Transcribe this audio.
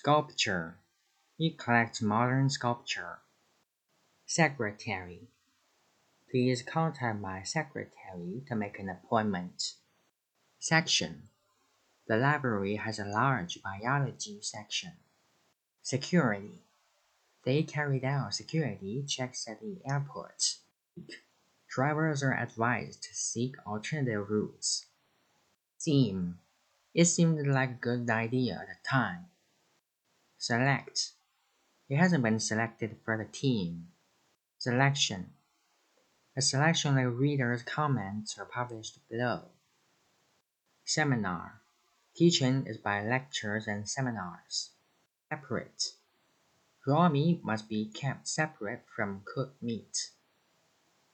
Sculpture. He collects modern sculpture. Secretary. Please contact my secretary to make an appointment. Section. The library has a large biology section. Security. They carried out security checks at the airport. Drivers are advised to seek alternative routes. Seem. It seemed like a good idea at the time. Select. He hasn't been selected for the team. Selection. A selection of readers' comments are published below. Seminar. Teaching is by lectures and seminars. Separate. Raw meat must be kept separate from cooked meat.